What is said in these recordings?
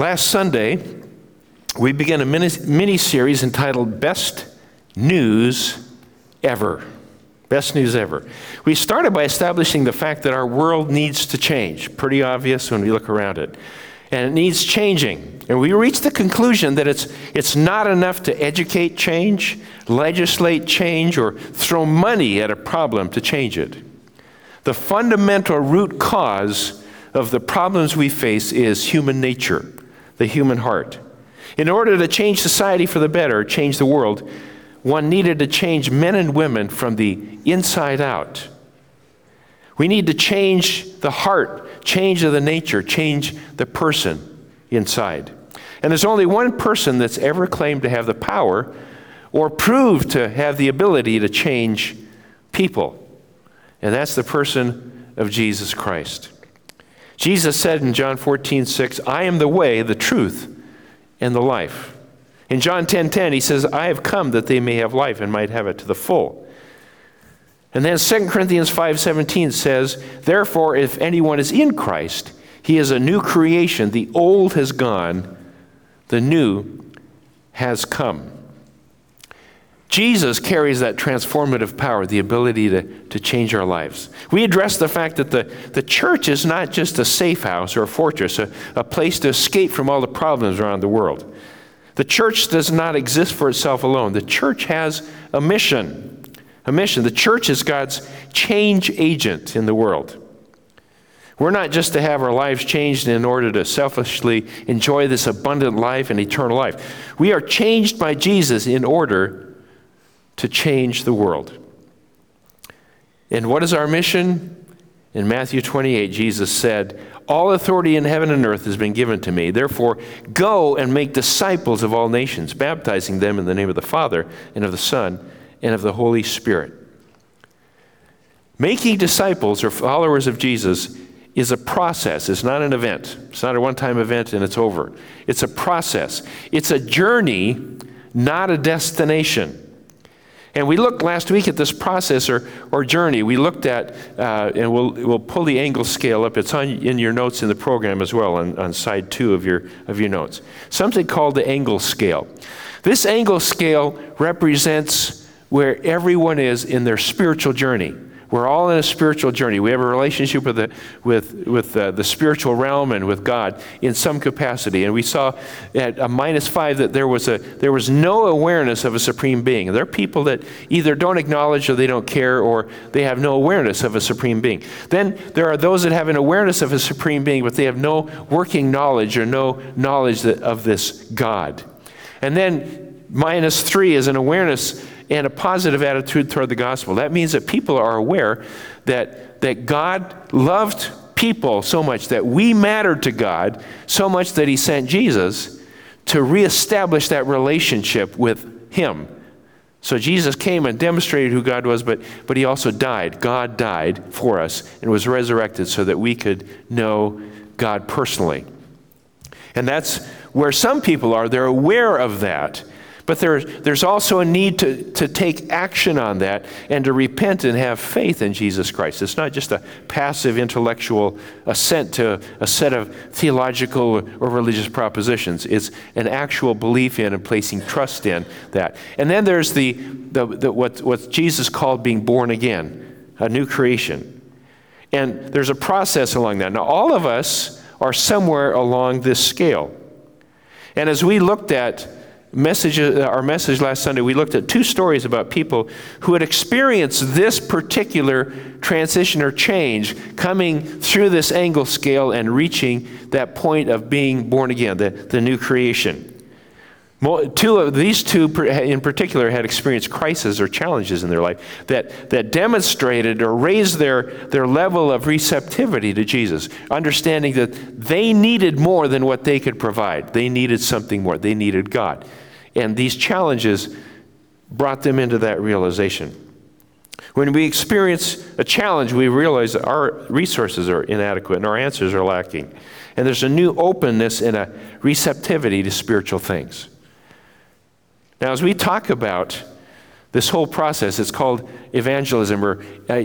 Last Sunday, we began a mini series entitled Best News Ever. Best news ever. We started by establishing the fact that our world needs to change. Pretty obvious when we look around it. And it needs changing. And we reached the conclusion that it's, it's not enough to educate change, legislate change, or throw money at a problem to change it. The fundamental root cause of the problems we face is human nature the human heart. In order to change society for the better, change the world, one needed to change men and women from the inside out. We need to change the heart, change the nature, change the person inside. And there's only one person that's ever claimed to have the power or proved to have the ability to change people, and that's the person of Jesus Christ. Jesus said in John 14, 6, I am the way, the truth, and the life. In John 10, 10, he says, I have come that they may have life and might have it to the full. And then 2 Corinthians 5:17 says, "Therefore if anyone is in Christ, he is a new creation. The old has gone, the new has come." Jesus carries that transformative power, the ability to, to change our lives. We address the fact that the, the church is not just a safe house or a fortress, a, a place to escape from all the problems around the world. The church does not exist for itself alone. The church has a mission. A mission. The church is God's change agent in the world. We're not just to have our lives changed in order to selfishly enjoy this abundant life and eternal life. We are changed by Jesus in order to change the world. And what is our mission? In Matthew 28, Jesus said, All authority in heaven and earth has been given to me. Therefore, go and make disciples of all nations, baptizing them in the name of the Father, and of the Son, and of the Holy Spirit. Making disciples or followers of Jesus is a process. It's not an event. It's not a one time event and it's over. It's a process. It's a journey, not a destination. And we looked last week at this process or, or journey. We looked at, uh, and we'll, we'll pull the Engel scale up. It's on, in your notes in the program as well, on, on side two of your, of your notes. Something called the Engel scale. This Engel scale represents where everyone is in their spiritual journey. We're all in a spiritual journey. We have a relationship with the, with, with the, the spiritual realm and with God in some capacity. And we saw at a minus five that there was, a, there was no awareness of a supreme being. There are people that either don't acknowledge or they don't care or they have no awareness of a supreme being. Then there are those that have an awareness of a supreme being, but they have no working knowledge or no knowledge of this God. And then minus three is an awareness and a positive attitude toward the gospel. That means that people are aware that, that God loved people so much, that we mattered to God so much that He sent Jesus to reestablish that relationship with Him. So Jesus came and demonstrated who God was, but, but He also died. God died for us and was resurrected so that we could know God personally. And that's where some people are. They're aware of that. But there, there's also a need to, to take action on that and to repent and have faith in Jesus Christ. It's not just a passive intellectual assent to a set of theological or religious propositions, it's an actual belief in and placing trust in that. And then there's the, the, the what, what Jesus called being born again, a new creation. And there's a process along that. Now, all of us are somewhere along this scale. And as we looked at message, uh, our message last Sunday, we looked at two stories about people who had experienced this particular transition or change coming through this Engel scale and reaching that point of being born again, the, the new creation. Two of these two in particular had experienced crises or challenges in their life that, that demonstrated or raised their, their level of receptivity to Jesus, understanding that they needed more than what they could provide. They needed something more. They needed God. And these challenges brought them into that realization. When we experience a challenge, we realize that our resources are inadequate and our answers are lacking. And there's a new openness and a receptivity to spiritual things. Now, as we talk about this whole process, it's called evangelism or uh,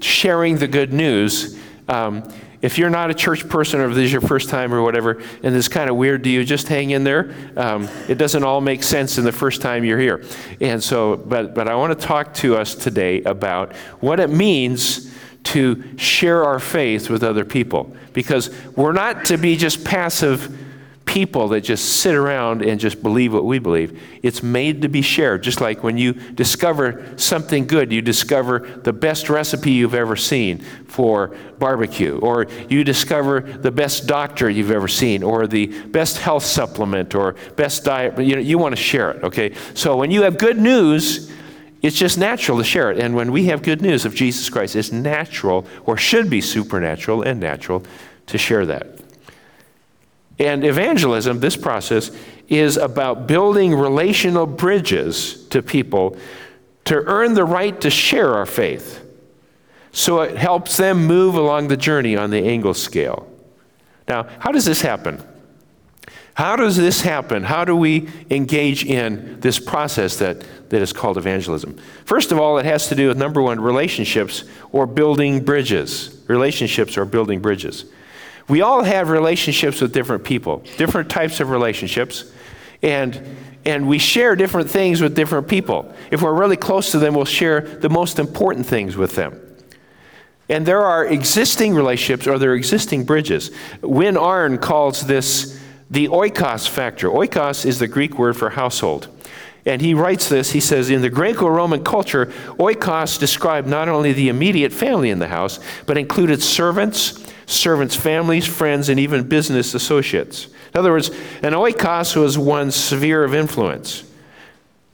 sharing the good news. Um, if you're not a church person or if this is your first time or whatever, and it's kind of weird to you, just hang in there. Um, it doesn't all make sense in the first time you're here. And so, but, but I want to talk to us today about what it means to share our faith with other people. Because we're not to be just passive people that just sit around and just believe what we believe. It's made to be shared. Just like when you discover something good, you discover the best recipe you've ever seen for barbecue, or you discover the best doctor you've ever seen, or the best health supplement, or best diet. You know, you want to share it, okay? So when you have good news, it's just natural to share it. And when we have good news of Jesus Christ, it's natural, or should be supernatural and natural, to share that. And evangelism, this process, is about building relational bridges to people to earn the right to share our faith. So it helps them move along the journey on the Engel scale. Now, how does this happen? How does this happen? How do we engage in this process that, that is called evangelism? First of all, it has to do with number one, relationships or building bridges. Relationships or building bridges. We all have relationships with different people, different types of relationships, and, and we share different things with different people. If we're really close to them, we'll share the most important things with them. And there are existing relationships or there are existing bridges. Win Arn calls this the oikos factor. Oikos is the Greek word for household. And he writes this he says, In the Greco Roman culture, oikos described not only the immediate family in the house, but included servants, servants' families, friends, and even business associates. In other words, an oikos was one's sphere of influence.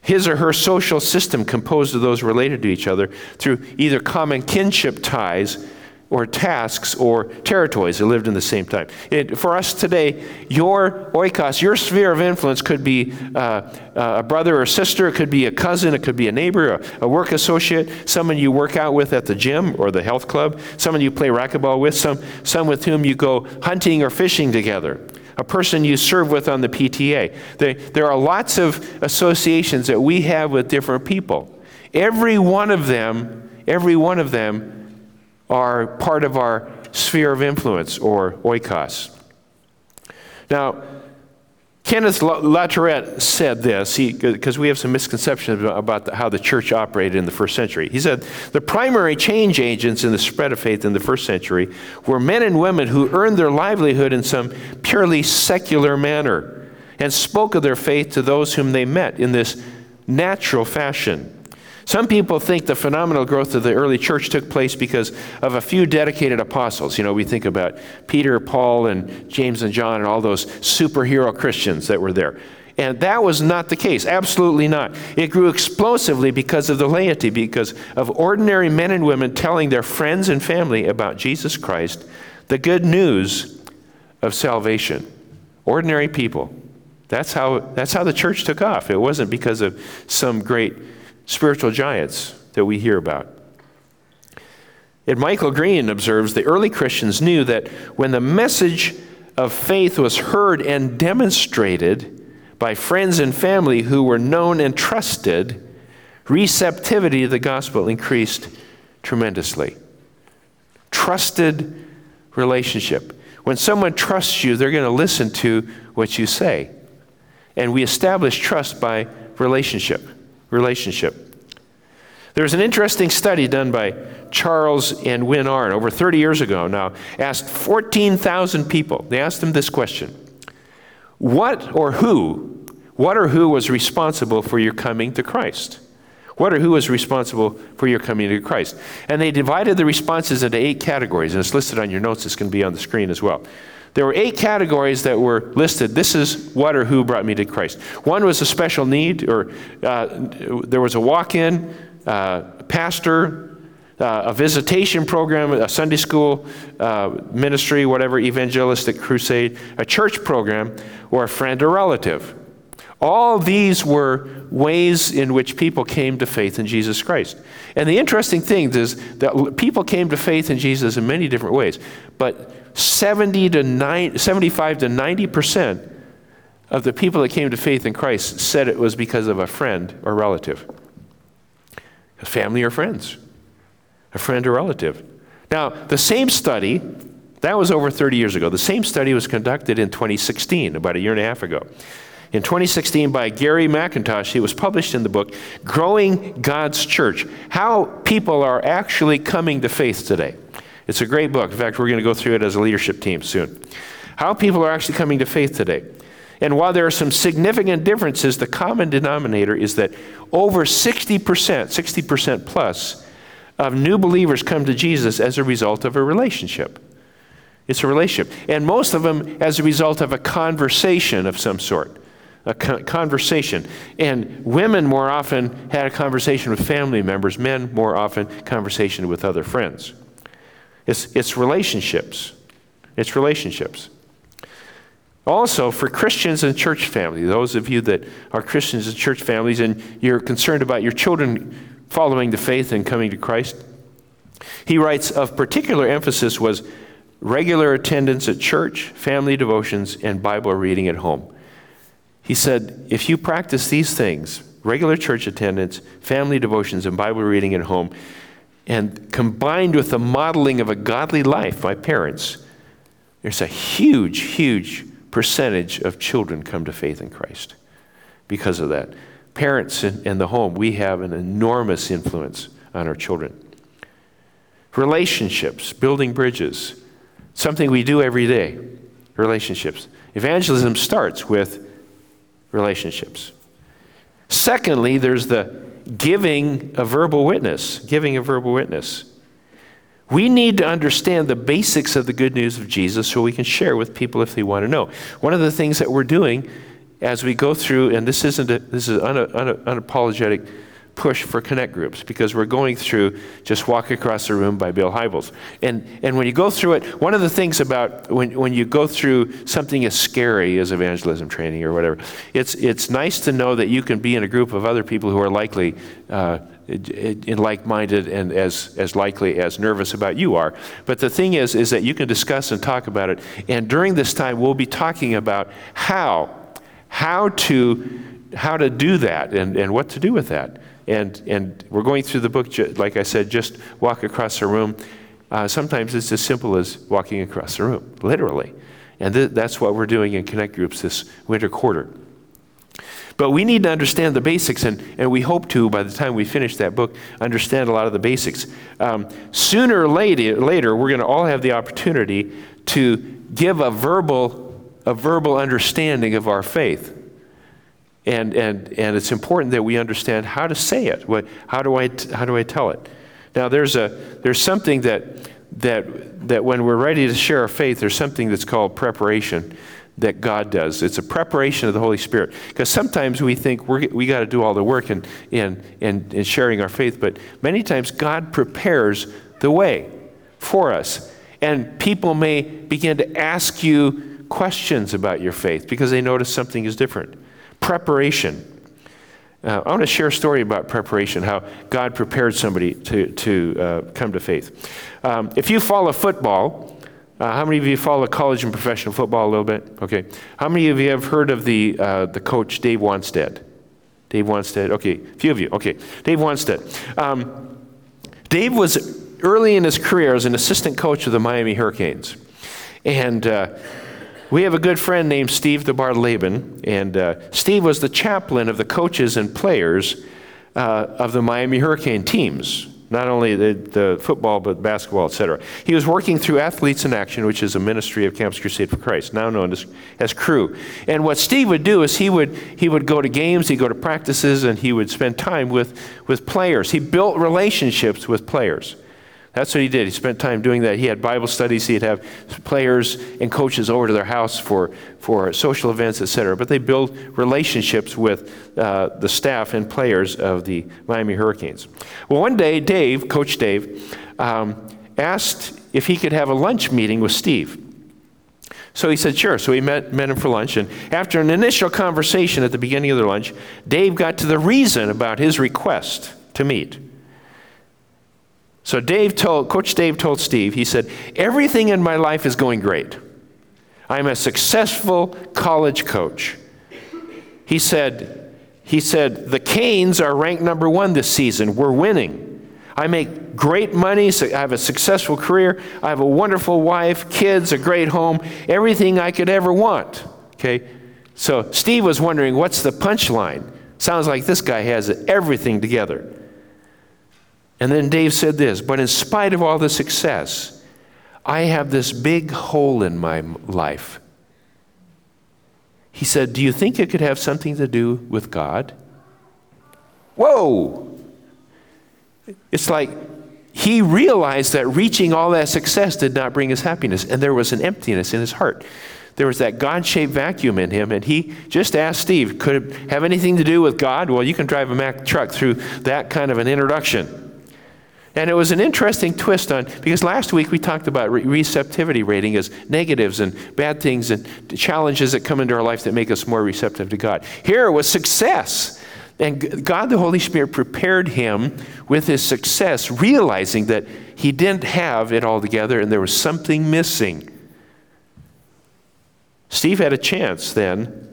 His or her social system composed of those related to each other through either common kinship ties or tasks or territories that lived in the same time. It, for us today, your oikos, your sphere of influence could be uh, uh, a brother or sister, it could be a cousin, it could be a neighbor, a, a, work associate, someone you work out with at the gym or the health club, someone you play racquetball with, some, some with whom you go hunting or fishing together. A person you serve with on the PTA. There are lots of associations that we have with different people. Every one of them, every one of them are part of our sphere of influence or oikos. Now, Kenneth Latourette said this, because we have some misconceptions about the, how the church operated in the first century. He said, The primary change agents in the spread of faith in the first century were men and women who earned their livelihood in some purely secular manner and spoke of their faith to those whom they met in this natural fashion. Some people think the phenomenal growth of the early church took place because of a few dedicated apostles. You know, we think about Peter, Paul, and James and John, and all those superhero Christians that were there. And that was not the case. Absolutely not. It grew explosively because of the laity, because of ordinary men and women telling their friends and family about Jesus Christ, the good news of salvation. Ordinary people. That's how, that's how the church took off. It wasn't because of some great spiritual giants that we hear about. And Michael Green observes the early Christians knew that when the message of faith was heard and demonstrated by friends and family who were known and trusted, receptivity to the gospel increased tremendously. Trusted relationship. When someone trusts you, they're going to listen to what you say. And we establish trust by relationship relationship. There's an interesting study done by Charles and Win Arn over 30 years ago now, asked 14,000 people. They asked them this question What or who, what or who was responsible for your coming to Christ? What or who was responsible for your coming to Christ? And they divided the responses into eight categories, and it's listed on your notes. It's going to be on the screen as well. There were eight categories that were listed. This is what or who brought me to Christ. One was a special need, or uh, there was a walk in, uh, pastor, uh, a visitation program, a Sunday school uh, ministry, whatever, evangelistic crusade, a church program, or a friend or relative. All these were ways in which people came to faith in Jesus Christ. And the interesting thing is that people came to faith in Jesus in many different ways, but 70 to 9, 75 to 90 percent of the people that came to faith in Christ said it was because of a friend or relative, a family or friends, a friend or relative. Now, the same study, That was over 30 years ago. The same study was conducted in 2016, about a year and a half ago. In 2016, by Gary McIntosh, it was published in the book Growing God's Church How People Are Actually Coming to Faith Today. It's a great book. In fact, we're going to go through it as a leadership team soon. How people are actually coming to faith today. And while there are some significant differences, the common denominator is that over 60%, 60% plus, of new believers come to Jesus as a result of a relationship. It's a relationship. And most of them as a result of a conversation of some sort. A conversation. And women more often had a conversation with family members, men more often conversation with other friends. It's, it's relationships. It's relationships. Also, for Christians and church family, those of you that are Christians and church families and you're concerned about your children following the faith and coming to Christ, he writes of particular emphasis was regular attendance at church, family devotions, and Bible reading at home. He said, if you practice these things, regular church attendance, family devotions, and Bible reading at home, and combined with the modeling of a godly life by parents, there's a huge, huge percentage of children come to faith in Christ because of that. Parents and the home, we have an enormous influence on our children. Relationships, building bridges, something we do every day. Relationships. Evangelism starts with relationships. Secondly, there's the giving a verbal witness. Giving a verbal witness. We need to understand the basics of the good news of Jesus so we can share with people if they want to know. One of the things that we're doing as we go through, and this isn't a, this is unapologetic push for connect groups because we're going through just walk across the room by bill hybels. And, and when you go through it one of the things about when, when you go through something as scary as evangelism training or whatever it's, it's nice to know that you can be in a group of other people who are likely uh, in like-minded and as, as likely as nervous about you are. But the thing is is that you can discuss and talk about it. And during this time we'll be talking about how how to how to do that and, and what to do with that and, and we're going through the book like i said just walk across a room uh, sometimes it's as simple as walking across a room literally and th- that's what we're doing in connect groups this winter quarter but we need to understand the basics, and, and we hope to, by the time we finish that book, understand a lot of the basics. Um, sooner or later, later we're going to all have the opportunity to give a verbal, a verbal understanding of our faith. And, and, and it's important that we understand how to say it. What, how, do I, how do I tell it? Now, there's, a, there's something that, that, that when we're ready to share our faith, there's something that's called preparation that God does. It's a preparation of the Holy Spirit. Because sometimes we think we we got to do all the work in, in, in, in sharing our faith, but many times God prepares the way for us. And people may begin to ask you questions about your faith because they notice something is different. Preparation. Uh, I want to share a story about preparation, how God prepared somebody to, to uh, come to faith. Um, if you follow football, uh, how many of you follow college and professional football a little bit? Okay. How many of you have heard of the, uh, the coach Dave Wannstedt? Dave Wannstedt. Okay. A few of you. Okay. Dave Wannstedt. Um, Dave was early in his career as an assistant coach of the Miami Hurricanes. And uh, we have a good friend named Steve DeBar Laban. And uh, Steve was the chaplain of the coaches and players uh, of the Miami Hurricane teams not only the, the football, but basketball, etc. He was working through Athletes in Action, which is a ministry of Campus Crusade for Christ, now known as, as Cru. And what Steve would do is he would, he would go to games, he'd go to practices, and he would spend time with, with players. He built relationships with players. That's what he did. He spent time doing that. He had Bible studies. He'd have players and coaches over to their house for, for social events, etc. But they build relationships with uh, the staff and players of the Miami Hurricanes. Well, one day, Dave, Coach Dave, um, asked if he could have a lunch meeting with Steve. So he said, sure. So he met, met him for lunch. And after an initial conversation at the beginning of their lunch, Dave got to the reason about his request to meet. So Dave told, Coach Dave told Steve, he said, everything in my life is going great. I'm a successful college coach. He said, he said, the Canes are ranked number one this season. We're winning. I make great money. So I have a successful career. I have a wonderful wife, kids, a great home, everything I could ever want. Okay? So Steve was wondering, what's the punchline? Sounds like this guy has everything together. And then Dave said this, but in spite of all the success, I have this big hole in my life. He said, Do you think it could have something to do with God? Whoa! It's like he realized that reaching all that success did not bring his happiness, and there was an emptiness in his heart. There was that God shaped vacuum in him, and he just asked Steve, Could it have anything to do with God? Well, you can drive a Mack truck through that kind of an introduction. And it was an interesting twist on, because last week we talked about re- receptivity rating as negatives and bad things and challenges that come into our life that make us more receptive to God. Here was success. And God the Holy Spirit prepared him with his success, realizing that he didn't have it all together and there was something missing. Steve had a chance then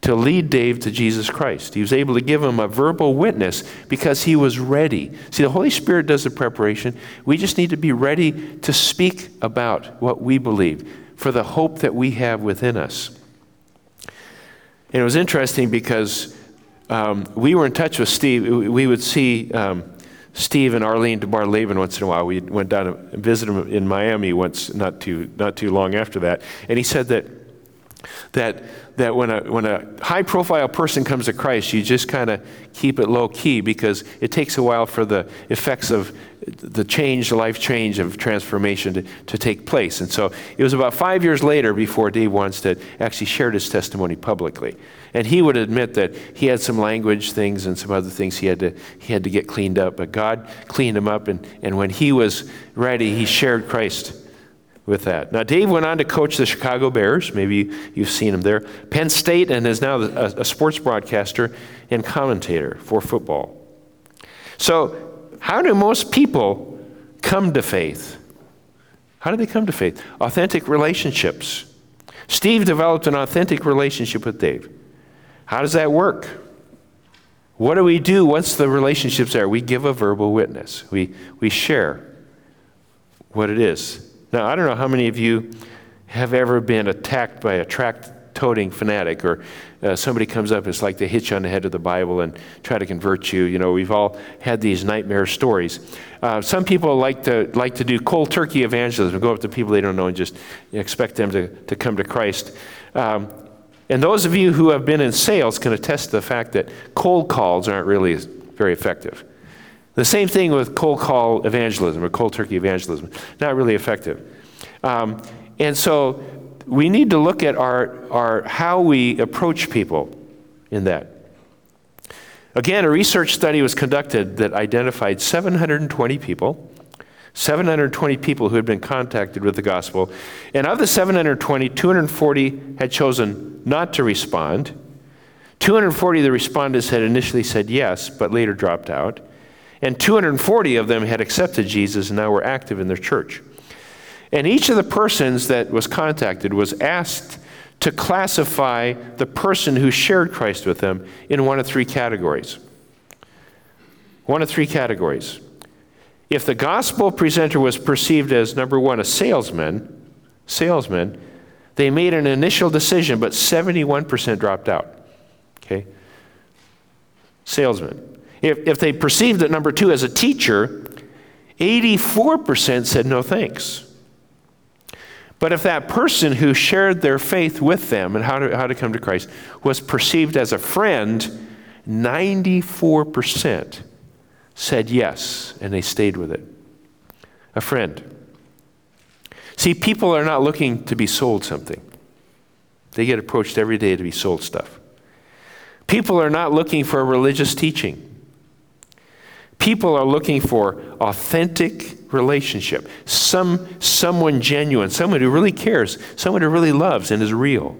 to lead Dave to Jesus Christ. He was able to give him a verbal witness because he was ready. See, the Holy Spirit does the preparation. We just need to be ready to speak about what we believe for the hope that we have within us. And it was interesting because um, we were in touch with Steve. We would see um, Steve and Arlene DeBar-Laban once in a while. We went down and visited him in Miami once, not too, not too long after that. And he said that that, that when, a, when a high profile person comes to Christ, you just kind of keep it low key because it takes a while for the effects of the change, life change of transformation to, to take place. And so it was about five years later before Dave Wannstedt actually shared his testimony publicly. And he would admit that he had some language things and some other things he had to, he had to get cleaned up. But God cleaned him up, and, and when he was ready, he shared Christ with that. Now, Dave went on to coach the Chicago Bears. Maybe you've seen him there. Penn State, and is now a, a sports broadcaster and commentator for football. So, how do most people come to faith? How do they come to faith? Authentic relationships. Steve developed an authentic relationship with Dave. How does that work? What do we do once the relationships are? We give a verbal witness. We, we share what it is now, I don't know how many of you have ever been attacked by a tract toting fanatic or uh, somebody comes up, and it's like they hit you on the head of the Bible and try to convert you. You know, we've all had these nightmare stories. Uh, some people like to, like to do cold turkey evangelism, go up to people they don't know and just expect them to, to come to Christ. Um, and those of you who have been in sales can attest to the fact that cold calls aren't really very effective. The same thing with cold call evangelism or cold turkey evangelism. Not really effective. Um, and so we need to look at our, our, how we approach people in that. Again, a research study was conducted that identified 720 people, 720 people who had been contacted with the gospel. And of the 720, 240 had chosen not to respond. 240 of the respondents had initially said yes, but later dropped out. And 240 of them had accepted Jesus and now were active in their church. And each of the persons that was contacted was asked to classify the person who shared Christ with them in one of three categories. One of three categories. If the gospel presenter was perceived as number one, a salesman, salesman, they made an initial decision, but 71% dropped out. Okay? Salesman. If, if they perceived that number two as a teacher, 84% said no thanks. But if that person who shared their faith with them and how to, how to come to Christ was perceived as a friend, 94% said yes, and they stayed with it. A friend. See, people are not looking to be sold something, they get approached every day to be sold stuff. People are not looking for a religious teaching. People are looking for authentic relationship, some, someone genuine, someone who really cares, someone who really loves and is real.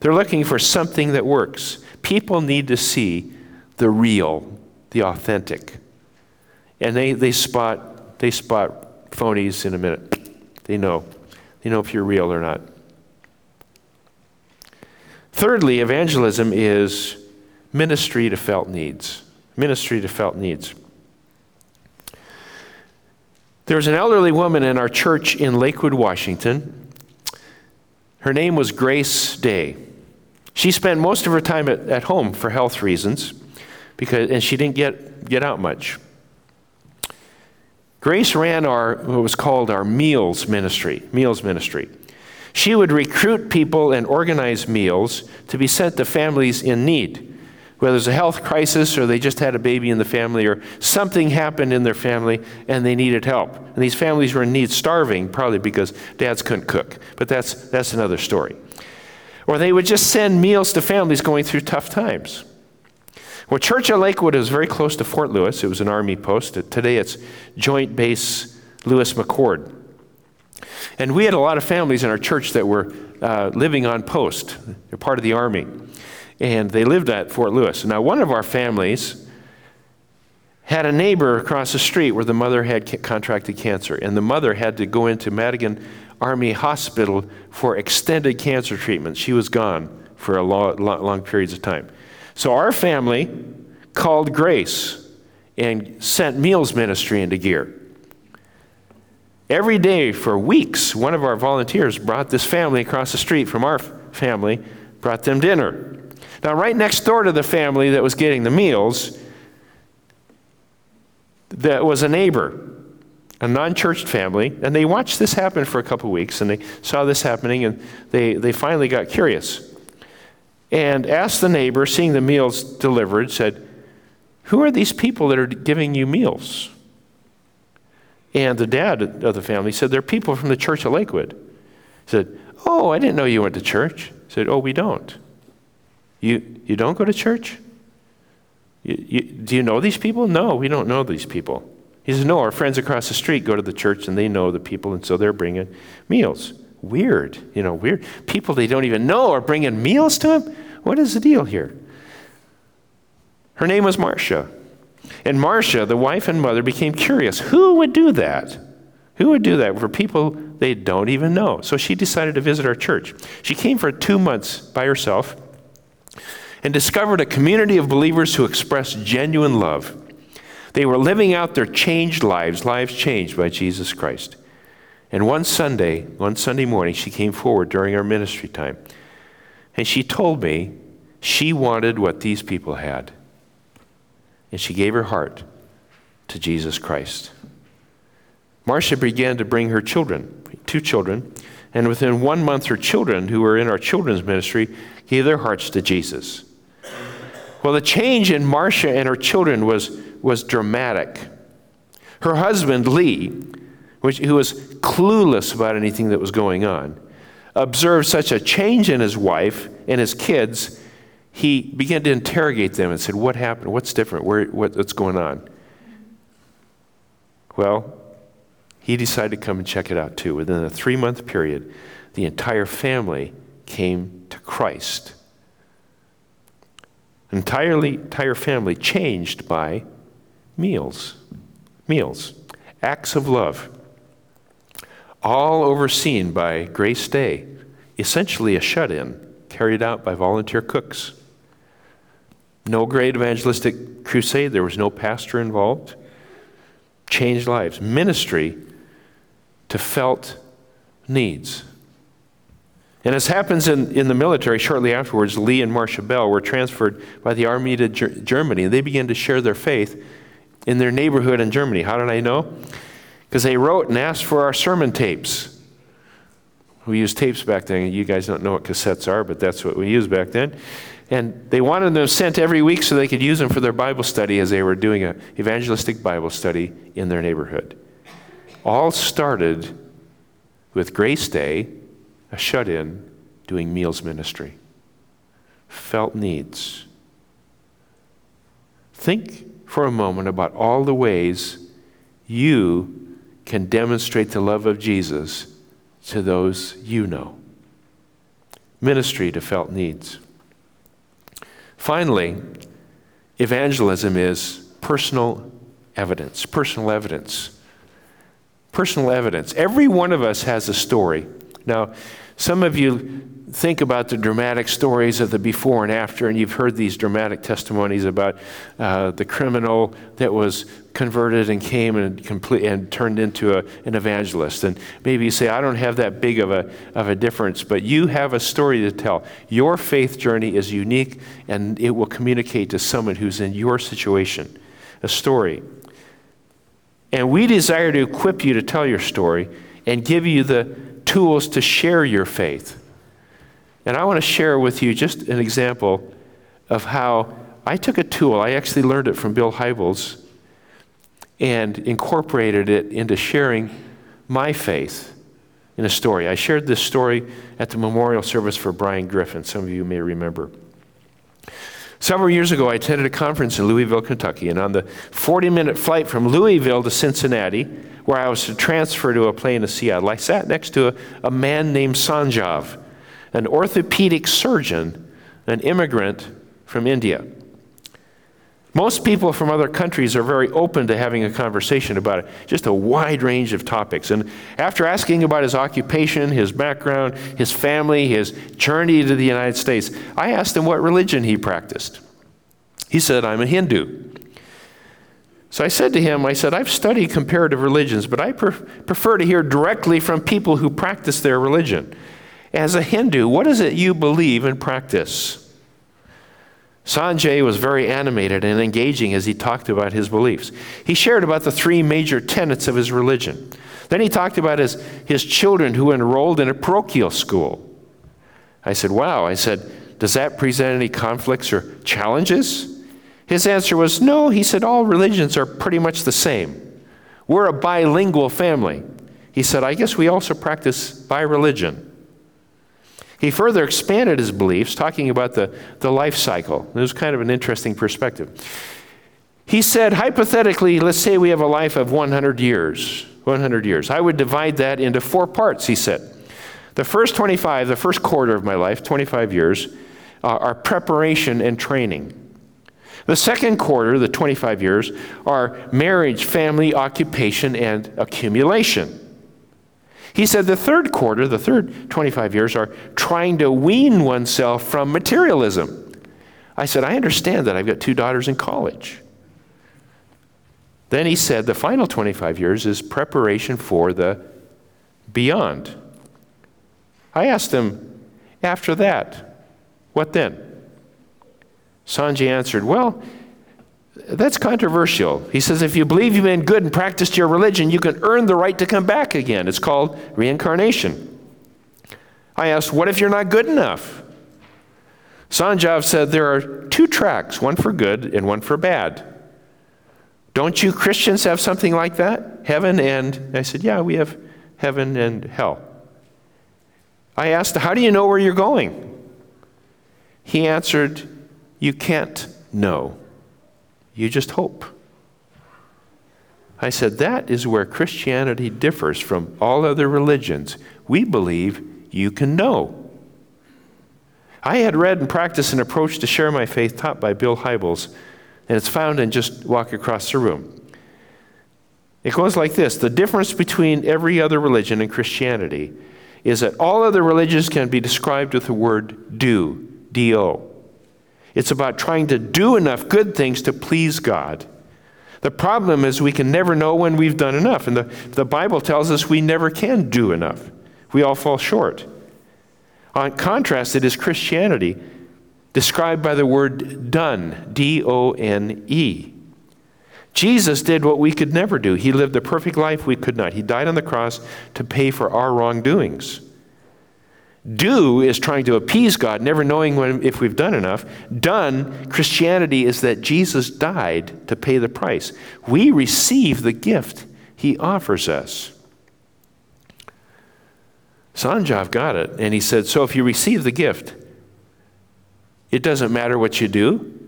They're looking for something that works. People need to see the real, the authentic. And they, they, spot, they spot phonies in a minute. They know. They know if you're real or not. Thirdly, evangelism is ministry to felt needs. Ministry to felt needs. There was an elderly woman in our church in Lakewood, Washington. Her name was Grace Day. She spent most of her time at, at home for health reasons, because, and she didn't get, get out much. Grace ran our what was called our meals ministry, meals ministry. She would recruit people and organize meals to be sent to families in need whether there's a health crisis or they just had a baby in the family or something happened in their family and they needed help. And these families were in need, starving, probably because dads couldn't cook. But that's, that's another story. Or they would just send meals to families going through tough times. Well, Church of Lakewood is very close to Fort Lewis. It was an Army post. Today it's Joint Base Lewis McChord. And we had a lot of families in our church that were uh, living on post. They're part of the Army and they lived at Fort Lewis. Now, one of our families had a neighbor across the street where the mother had contracted cancer, and the mother had to go into Madigan Army Hospital for extended cancer treatment. She was gone for a long, long, long periods of time. So our family called Grace and sent meals ministry into gear. Every day for weeks, one of our volunteers brought this family across the street from our family, brought them dinner. Now, right next door to the family that was getting the meals, that was a neighbor, a non church family, and they watched this happen for a couple weeks and they saw this happening and they, they finally got curious and asked the neighbor, seeing the meals delivered, said, Who are these people that are giving you meals? And the dad of the family said, They're people from the church of Lakewood. He said, Oh, I didn't know you went to church. He said, Oh, we don't. You, you don't go to church? You, you, do you know these people? No, we don't know these people. He says, No, our friends across the street go to the church and they know the people, and so they're bringing meals. Weird, you know, weird. People they don't even know are bringing meals to him? What is the deal here? Her name was Marcia. And Marcia, the wife and mother, became curious. Who would do that? Who would do that for people they don't even know? So she decided to visit our church. She came for two months by herself and discovered a community of believers who expressed genuine love. They were living out their changed lives, lives changed by Jesus Christ. And one Sunday, one Sunday morning, she came forward during our ministry time. And she told me she wanted what these people had. And she gave her heart to Jesus Christ. Marcia began to bring her children, two children, and within one month, her children, who were in our children's ministry, gave their hearts to Jesus. Well, the change in Marcia and her children was, was dramatic. Her husband, Lee, which, who was clueless about anything that was going on, observed such a change in his wife and his kids, he began to interrogate them and said, What happened? What's different? Where, what, what's going on? Well, he decided to come and check it out too. Within a three month period, the entire family came to Christ entirely entire family changed by meals meals acts of love all overseen by grace day essentially a shut-in carried out by volunteer cooks. No great evangelistic crusade there was no pastor involved. Changed lives. Ministry to felt needs and as happens in, in the military, shortly afterwards, Lee and Marcia Bell were transferred by the army to Ger- Germany, and they began to share their faith in their neighborhood in Germany. How did I know? Because they wrote and asked for our sermon tapes. We used tapes back then. You guys don't know what cassettes are, but that's what we used back then. And they wanted them sent every week so they could use them for their Bible study as they were doing an evangelistic Bible study in their neighborhood. All started with Grace Day a shut in doing meals ministry. Felt needs. Think for a moment about all the ways you can demonstrate the love of Jesus to those you know. Ministry to felt needs. Finally, evangelism is personal evidence. Personal evidence. Personal evidence. Every one of us has a story Now, some of you think about the dramatic stories of the before and after, and you've heard these dramatic testimonies about uh, the criminal that was converted and came and, complete, and turned into a, an evangelist. And maybe you say, I don't have that big of a, of a difference, but you have a story to tell. Your faith journey is unique, and it will communicate to someone who's in your situation a story. And we desire to equip you to tell your story and give you the tools to share your faith. And I want to share with you just an example of how I took a tool. I actually learned it from Bill Hybels and incorporated it into sharing my faith in a story. I shared this story at the memorial service for Brian Griffin. Some of you may remember. Several years ago, I attended a conference in Louisville, Kentucky, and on the 40 minute flight from Louisville to Cincinnati, where I was to transfer to a plane to Seattle, I sat next to a, a man named Sanjay an orthopedic surgeon, an immigrant from India. Most people from other countries are very open to having a conversation about it, just a wide range of topics. And after asking about his occupation, his background, his family, his journey to the United States, I asked him what religion he practiced. He said, I'm a Hindu. So I said to him, I said, I've studied comparative religions, but I prefer to hear directly from people who practice their religion. As a Hindu, what is it you believe and practice? Sanjay was very animated and engaging as he talked about his beliefs. He shared about the three major tenets of his religion. Then he talked about his, his children who enrolled in a parochial school. I said, Wow. I said, Does that present any conflicts or challenges? His answer was, No. He said, All religions are pretty much the same. We're a bilingual family. He said, I guess we also practice bi-religion. He further expanded his beliefs, talking about the, the life cycle. It was kind of an interesting perspective. He said, hypothetically, let's say we have a life of 100 years. 100 years. I would divide that into four parts, he said. The first 25, the first quarter of my life, 25 years, are preparation and training. The second quarter, the 25 years, are marriage, family, occupation, and accumulation. He said the third quarter, the third 25 years, are trying to wean oneself from materialism. I said, I understand that. I've got two daughters in college. Then he said the final 25 years is preparation for the beyond. I asked him, after that, what then? Sanjay answered, Well, that's controversial. He says if you believe you've been good and practiced your religion, you can earn the right to come back again. It's called reincarnation. I asked, What if you're not good enough? Sanjay said there are two tracks, one for good and one for bad. Don't you Christians have something like that? Heaven and. I said, Yeah, we have heaven and hell. I asked, How do you know where you're going? He answered, You can't know. You just hope. I said, that is where Christianity differs from all other religions. We believe you can know. I had read and practiced an approach to share my faith taught by Bill Hybels, and it's found in Just Walk Across the Room. It goes like this The difference between every other religion and Christianity is that all other religions can be described with the word do, D O. It's about trying to do enough good things to please God. The problem is we can never know when we've done enough. And the, the Bible tells us we never can do enough. We all fall short. On contrast, it is Christianity, described by the word done, D O N E. Jesus did what we could never do. He lived the perfect life we could not. He died on the cross to pay for our wrongdoings. Do is trying to appease God, never knowing when, if we've done enough. Done, Christianity is that Jesus died to pay the price. We receive the gift he offers us. Sanjay got it, and he said, So if you receive the gift, it doesn't matter what you do?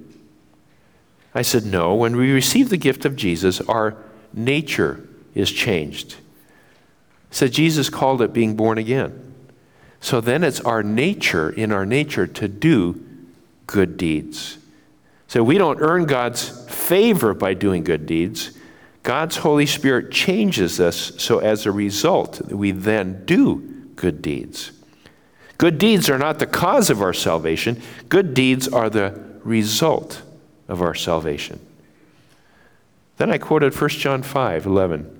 I said, No. When we receive the gift of Jesus, our nature is changed. said Jesus called it being born again. So then it's our nature, in our nature, to do good deeds. So we don't earn God's favor by doing good deeds. God's Holy Spirit changes us so as a result, we then do good deeds. Good deeds are not the cause of our salvation, good deeds are the result of our salvation. Then I quoted 1 John 5 11.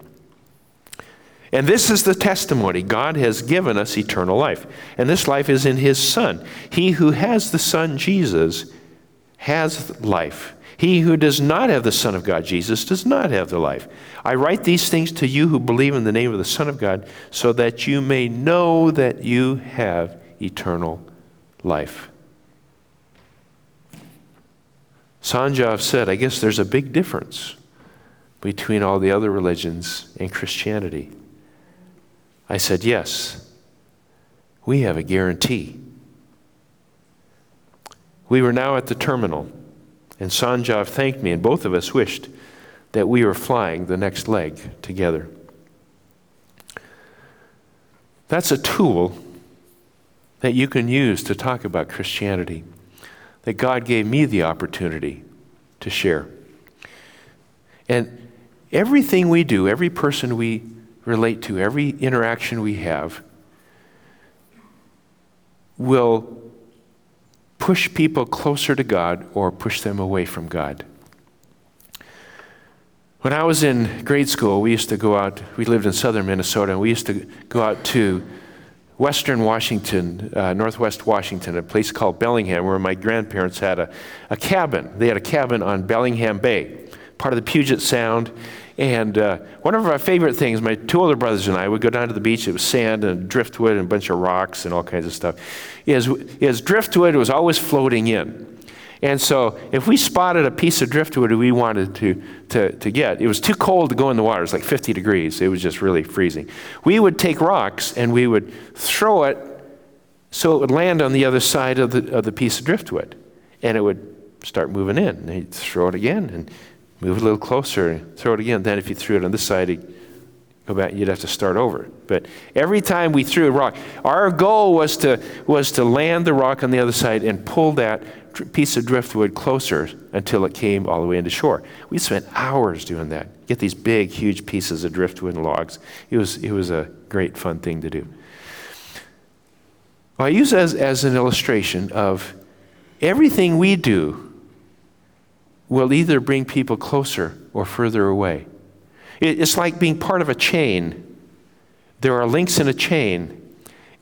And this is the testimony God has given us eternal life. And this life is in His Son. He who has the Son, Jesus, has life. He who does not have the Son of God, Jesus, does not have the life. I write these things to you who believe in the name of the Son of God, so that you may know that you have eternal life. Sanjay said, I guess there's a big difference between all the other religions and Christianity. I said, Yes, we have a guarantee. We were now at the terminal, and Sanjay thanked me, and both of us wished that we were flying the next leg together. That's a tool that you can use to talk about Christianity, that God gave me the opportunity to share. And everything we do, every person we relate to, every interaction we have, will push people closer to God or push them away from God. When I was in grade school, we used to go out, we lived in southern Minnesota, and we used to go out to western Washington, uh, northwest Washington, a place called Bellingham, where my grandparents had a, a cabin. They had a cabin on Bellingham Bay, part of the Puget Sound. And uh, one of our favorite things, my two older brothers and I would go down to the beach. It was sand and driftwood and a bunch of rocks and all kinds of stuff. Is, is driftwood was always floating in. And so if we spotted a piece of driftwood we wanted to, to, to get, it was too cold to go in the water. It was like 50 degrees. It was just really freezing. We would take rocks and we would throw it so it would land on the other side of the, of the piece of driftwood. And it would start moving in. And you'd throw it again and Move it a little closer, throw it again. Then if you threw it on this side, go back, you'd have to start over. But every time we threw a rock, our goal was to, was to land the rock on the other side and pull that piece of driftwood closer until it came all the way into shore. We spent hours doing that. Get these big, huge pieces of driftwood and logs. It was, it was a great, fun thing to do. Well, I use as, as an illustration of everything we do will either bring people closer or further away. It's like being part of a chain. There are links in a chain,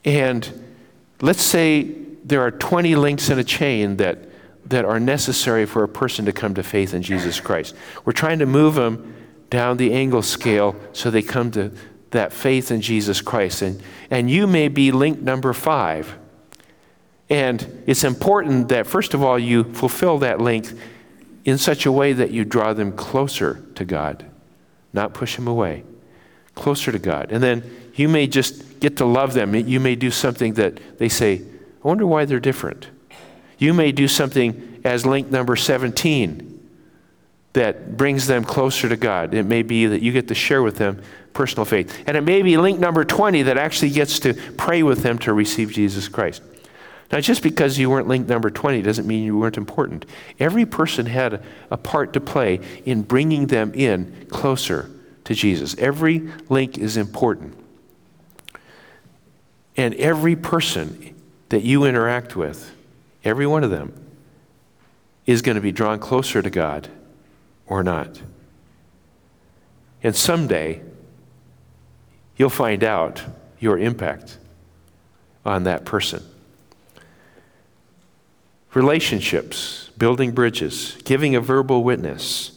and let's say there are 20 links in a chain that, that are necessary for a person to come to faith in Jesus Christ. We're trying to move them down the Engel scale so they come to that faith in Jesus Christ. And, and you may be link number five. And it's important that, first of all, you fulfill that link in such a way that you draw them closer to God, not push them away, closer to God. And then you may just get to love them. You may do something that they say, I wonder why they're different. You may do something as link number 17 that brings them closer to God. It may be that you get to share with them personal faith. And it may be link number 20 that actually gets to pray with them to receive Jesus Christ. Now, just because you weren't linked number 20 doesn't mean you weren't important. Every person had a part to play in bringing them in closer to Jesus. Every link is important. And every person that you interact with, every one of them, is going to be drawn closer to God or not. And someday, you'll find out your impact on that person relationships, building bridges, giving a verbal witness,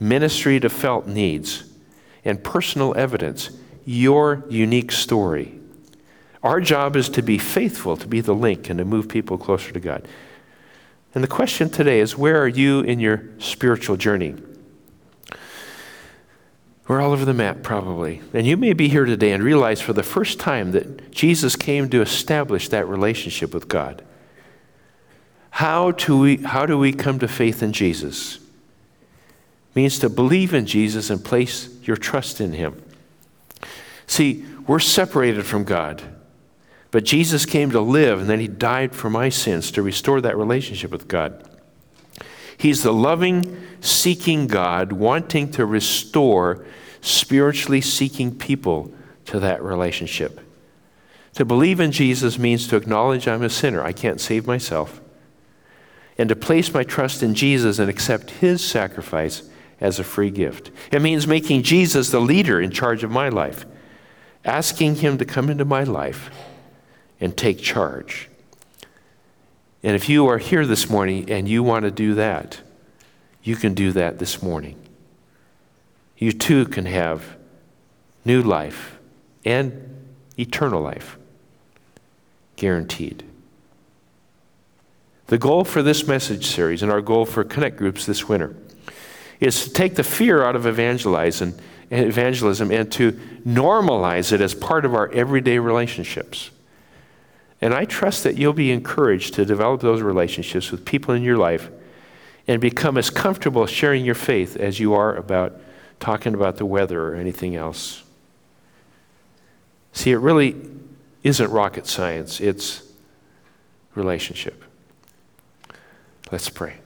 ministry to felt needs, and personal evidence, your unique story. Our job is to be faithful, to be the link, and to move people closer to God. And the question today is where are you in your spiritual journey? We're all over the map, probably. And you may be here today and realize for the first time that Jesus came to establish that relationship with God. How do we, how do we come to faith in Jesus? Means to believe in Jesus and place your trust in him. See, we're separated from God, but Jesus came to live and then he died for my sins to restore that relationship with God. He's the loving, seeking God wanting to restore spiritually seeking people to that relationship. To believe in Jesus means to acknowledge I'm a sinner. I can't save myself. And to place my trust in Jesus and accept his sacrifice as a free gift. It means making Jesus the leader in charge of my life, asking him to come into my life and take charge. And if you are here this morning and you want to do that, you can do that this morning. You too can have new life and eternal life. Guaranteed. The goal for this message series and our goal for Connect groups this winter is to take the fear out of evangelizing, evangelism and to normalize it as part of our everyday relationships. And I trust that you'll be encouraged to develop those relationships with people in your life and become as comfortable sharing your faith as you are about talking about the weather or anything else. See, it really isn't rocket science, it's relationship. Let's pray.